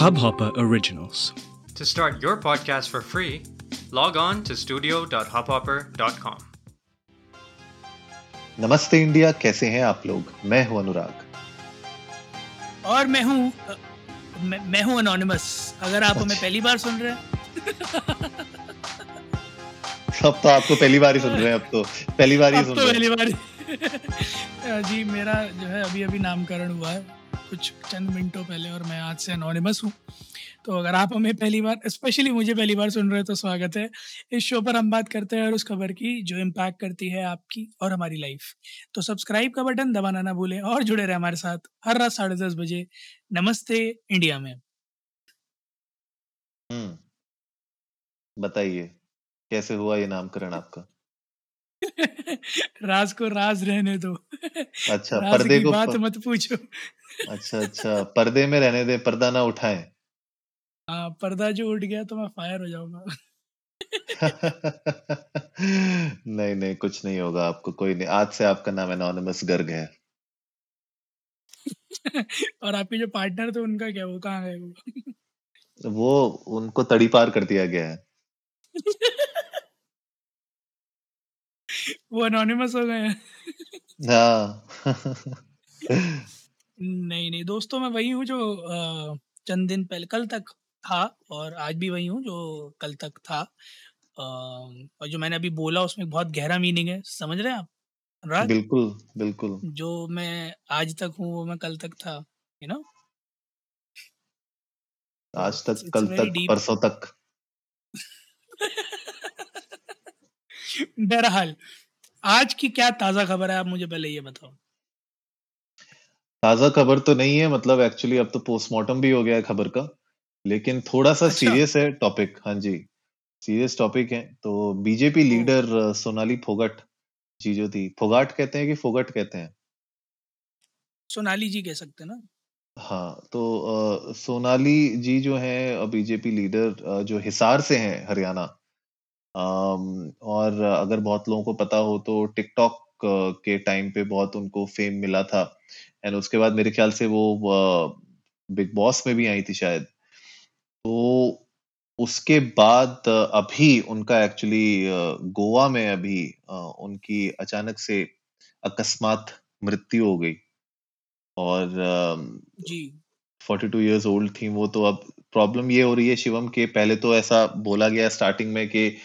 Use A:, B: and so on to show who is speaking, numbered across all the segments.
A: Hubhopper Originals.
B: To start your podcast for free, log on to studio.hubhopper.com.
C: नमस्ते India कैसे हैं आप लोग? मैं हूँ अनुराग।
D: और मैं हूँ मैं, मैं हूँ अनोनिमस अगर आप हमें पहली बार सुन रहे हैं।
C: अब तो आपको पहली बार ही सुन रहे हैं अब तो पहली बार ही
D: अब
C: सुन
D: तो
C: रहे
D: पहली बार ही- जी मेरा जो है अभी अभी नामकरण हुआ है। कुछ चंद मिनटों पहले और मैं आज से अनोनिमस हूँ। तो अगर आप हमें पहली बार स्पेशली मुझे पहली बार सुन रहे हैं तो स्वागत है। इस शो पर हम बात करते हैं और उस खबर की जो इम्पैक्ट करती है आपकी और हमारी लाइफ तो सब्सक्राइब का बटन दबाना ना भूलें और जुड़े रहे हमारे साथ हर रात साढ़े दस बजे नमस्ते इंडिया में।
C: हम्म। बताइए कैसे हुआ ये नामकरण आपका?
D: राज को राज रहने दो।
C: अच्छा पर्दे
D: की
C: को
D: बात. मत पूछो।
C: अच्छा अच्छा पर्दे में रहने दे पर्दा ना उठाए।
D: हाँ पर्दा जो उठ गया तो मैं फायर हो जाऊँगा।
C: नहीं नहीं कुछ नहीं होगा आपको कोई नहीं। आज से आपका नाम एनोनिमस गर्ग है।
D: और आपके जो पार्टनर थे उनका क्या वो कहाँ गए वो?
C: वो उनको तड़ी पार कर दिया गया है।
D: वो अनोनिमस हो गए हैं।
C: हाँ।
D: नहीं नहीं दोस्तों मैं वही हूँ जो अ, चंद दिन पहले कल तक था और आज भी वही हूँ जो कल तक था। अ, और जो मैंने अभी बोला उसमें बहुत गहरा मीनिंग है समझ रहे हैं आप? अनुराग?
C: बिल्कुल बिल्कुल।
D: जो मैं आज तक हूँ वो मैं कल तक था यू नो
C: आज तक
D: इट्स
C: कल
D: वेरी
C: तक
D: डीप
C: परसों तक।
D: बहरहाल। आज की क्या ताज़ा खबर है? आप मुझे पहले ये बताओ।
C: ताज़ा खबर तो नहीं है मतलब एक्चुअली अब तो पोस्टमार्टम भी हो गया है खबर का लेकिन थोड़ा सा
D: अच्छा।
C: सीरियस है टॉपिक हाँ जी। सीरियस टॉपिक है तो बीजेपी लीडर सोनाली फोगट जी जो थी फोगाट कहते हैं कि फोगट कहते हैं?
D: सोनाली जी कह सकते हैं ना?
C: हाँ तो अ, सोनाली जी जो है बीजेपी लीडर जो हिसार से हैं हरियाणा और अगर बहुत लोगों को पता हो तो टिकटॉक के टाइम पे बहुत उनको फेम मिला था। एंड उसके बाद मेरे ख्याल से वो बिग बॉस में भी आई थी शायद। तो उसके बाद अभी उनका एक्चुअली गोवा में अभी उनकी अचानक से अकस्मात मृत्यु हो गई। और अम,
D: जी।
C: 42 इयर्स ओल्ड थी वो तो अब प्रॉब्लम ये हो रही है शिवम के पहले तो ऐसा बोला गया स्टार्टिंग में कि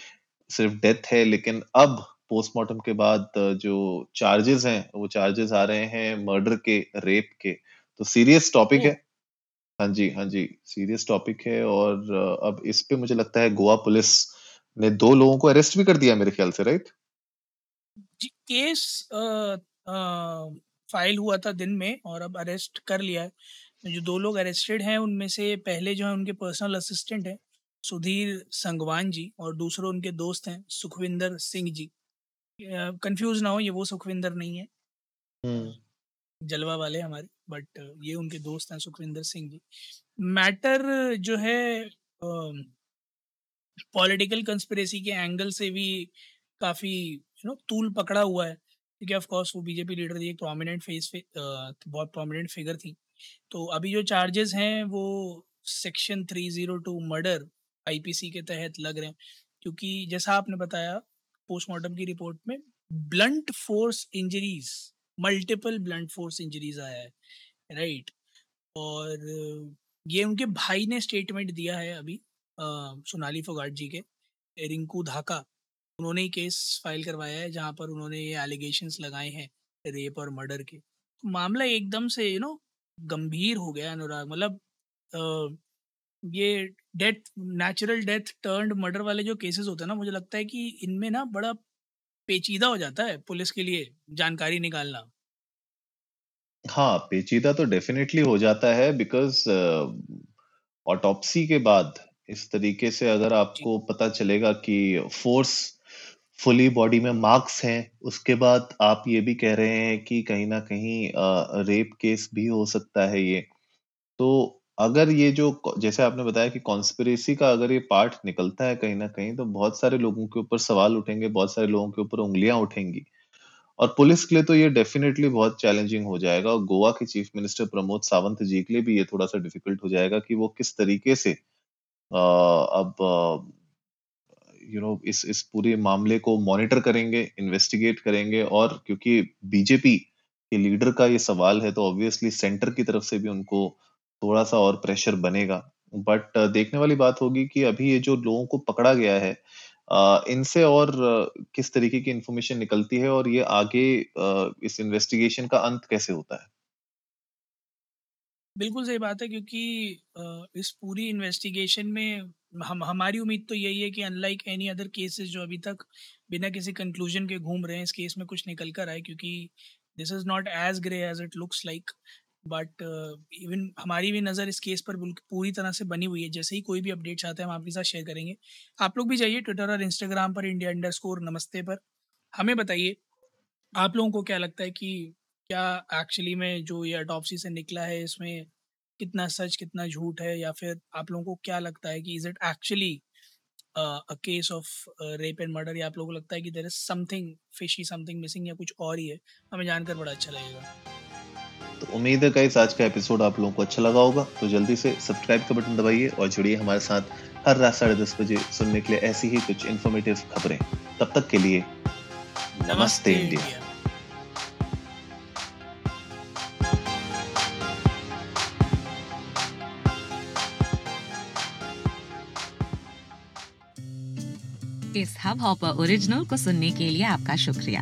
C: सिर्फ़ डेथ है लेकिन अब पोस्टमार्टम के बाद जो चार्जेस हैं वो चार्जेस आ रहे हैं मर्डर के रेप के। तो सीरियस टॉपिक है। हाँ जी हाँ जी सीरियस टॉपिक है और अब इस पे मुझे लगता है गोवा पुलिस ने दो लोगों को अरेस्ट भी कर दिया मेरे ख्याल से राइट
D: जी केस फ़ाइल हुआ था दिन में और अब अरेस्ट कर लिया है। जो दो लोग अरेस्टेड हैं उनमें से पहले जो है उनके पर्सनल असिस्टेंट हैं। सुधीर संगवान जी और दूसरे उनके दोस्त हैं सुखविंदर सिंह जी। कंफ्यूज ना हो ये वो सुखविंदर नहीं है।
C: हम्म।
D: जलवा वाले हमारे बट ये उनके दोस्त हैं सुखविंदर सिंह जी। मैटर जो है पॉलिटिकल कंस्पिरेसी के एंगल से भी काफ़ी यू नो तूल पकड़ा हुआ है। क्योंकि ऑफ़ कोर्स वो बीजेपी लीडर थी एक प्रोमिनेंट फेस फे, बहुत प्रोमिनेंट फिगर थी। तो अभी जो चार्जेस हैं वो सेक्शन 302 मर्डर आईपीसी के तहत लग रहे हैं। क्योंकि जैसा आपने बताया पोस्टमार्टम की रिपोर्ट में blunt force injuries multiple blunt force injuries आया है राइट और ये उनके भाई ने स्टेटमेंट दिया है अभी सोनाली फोगाट जी के, रिंकू धाका। उन्होंने ही केस फ़ाइल करवाया है, जहाँ पर उन्होंने ये एलिगेशंस लगाए हैं रेप और मर्डर के। तो मामला एकदम से यू नो गंभीर हो गया अनुराग। मतलब ये death natural death turned murder वाले जो केसेस होते हैं ना मुझे लगता है कि इनमें ना बड़ा पेचीदा हो जाता है पुलिस के लिए जानकारी निकालना।
C: हाँ पेचीदा तो डेफिनेटली हो जाता है बिकॉज़ ऑटोप्सी के बाद इस तरीके से अगर आपको पता चलेगा कि फोर्स फुली बॉडी में मार्क्स हैं उसके बाद आप ये भी कह रहे हैं कि कहीं ना कहीं रेप केस भी हो सकता है ये। तो अगर ये जो जैसे आपने बताया कि कॉन्स्पिरेसी का अगर ये पार्ट निकलता है कहीं ना कहीं तो बहुत सारे लोगों के ऊपर सवाल उठेंगे बहुत सारे लोगों के ऊपर उंगलियाँ उठेंगी। और पुलिस के लिए तो ये डेफिनेटली बहुत चैलेंजिंग हो जाएगा और गोवा के चीफ मिनिस्टर प्रमोद सावंत जी के लिए भी ये थोड़ा सा डिफ़िकल्ट हो जाएगा कि वो किस तरीके से आ, अब यू नो इस इस पूरे मामले को मॉनिटर करेंगे इन्वेस्टिगेट करेंगे और क्योंकि बीजेपी के लीडर का ये सवाल है तो ऑब्वियसली सेंटर की तरफ़ से भी उनको थोड़ा सा और प्रेशर बनेगा। बट देखने वाली बात होगी कि अभी ये जो लोगों को पकड़ा गया है इनसे और किस तरीके की इंफॉर्मेशन निकलती है और ये आगे इस इन्वेस्टिगेशन का अंत कैसे होता है?
D: बिल्कुल सही बात है, क्योंकि इस पूरी इन्वेस्टिगेशन में हम, हमारी उम्मीद तो यही है कि अनलाइक एनी अदर केसेस जो अभी तक बिना किसी कंक्लूजन के घूम रहे हैं, इस केस में कुछ निकल कर आए, क्योंकि this is not as grave as it looks like but even हमारी भी नज़र इस केस पर पूरी तरह से बनी हुई है। जैसे ही कोई भी अपडेट्स आते हैं हम आपके साथ शेयर करेंगे। आप लोग भी जाइए ट्विटर और इंस्टाग्राम पर इंडिया अंडर नमस्ते पर। हमें बताइए, आप लोगों को क्या लगता है कि क्या एक्चुअली में जो ये अटॉप्सी से निकला है, इसमें कितना सच, कितना झूठ है? या फिर आप लोगों को क्या लगता है कि is it actually a case of rape and murder या आप लोगों को लगता है कि there is something fishy something missing या कुछ और ही है? हमें जानकर बड़ा अच्छा लगेगा।
C: तो उम्मीद है गाइस आज का एपिसोड आप लोगों को अच्छा लगा होगा। तो जल्दी से सब्सक्राइब का बटन दबाइए और जुड़िए हमारे साथ हर रात साढ़े दस बजे सुनने के लिए ऐसी ही कुछ इन्फॉर्मेटिव खबरें। तब तक के लिए नमस्ते इंडिया
A: इस हब हॉपर ओरिजिनल को सुनने के लिए आपका शुक्रिया।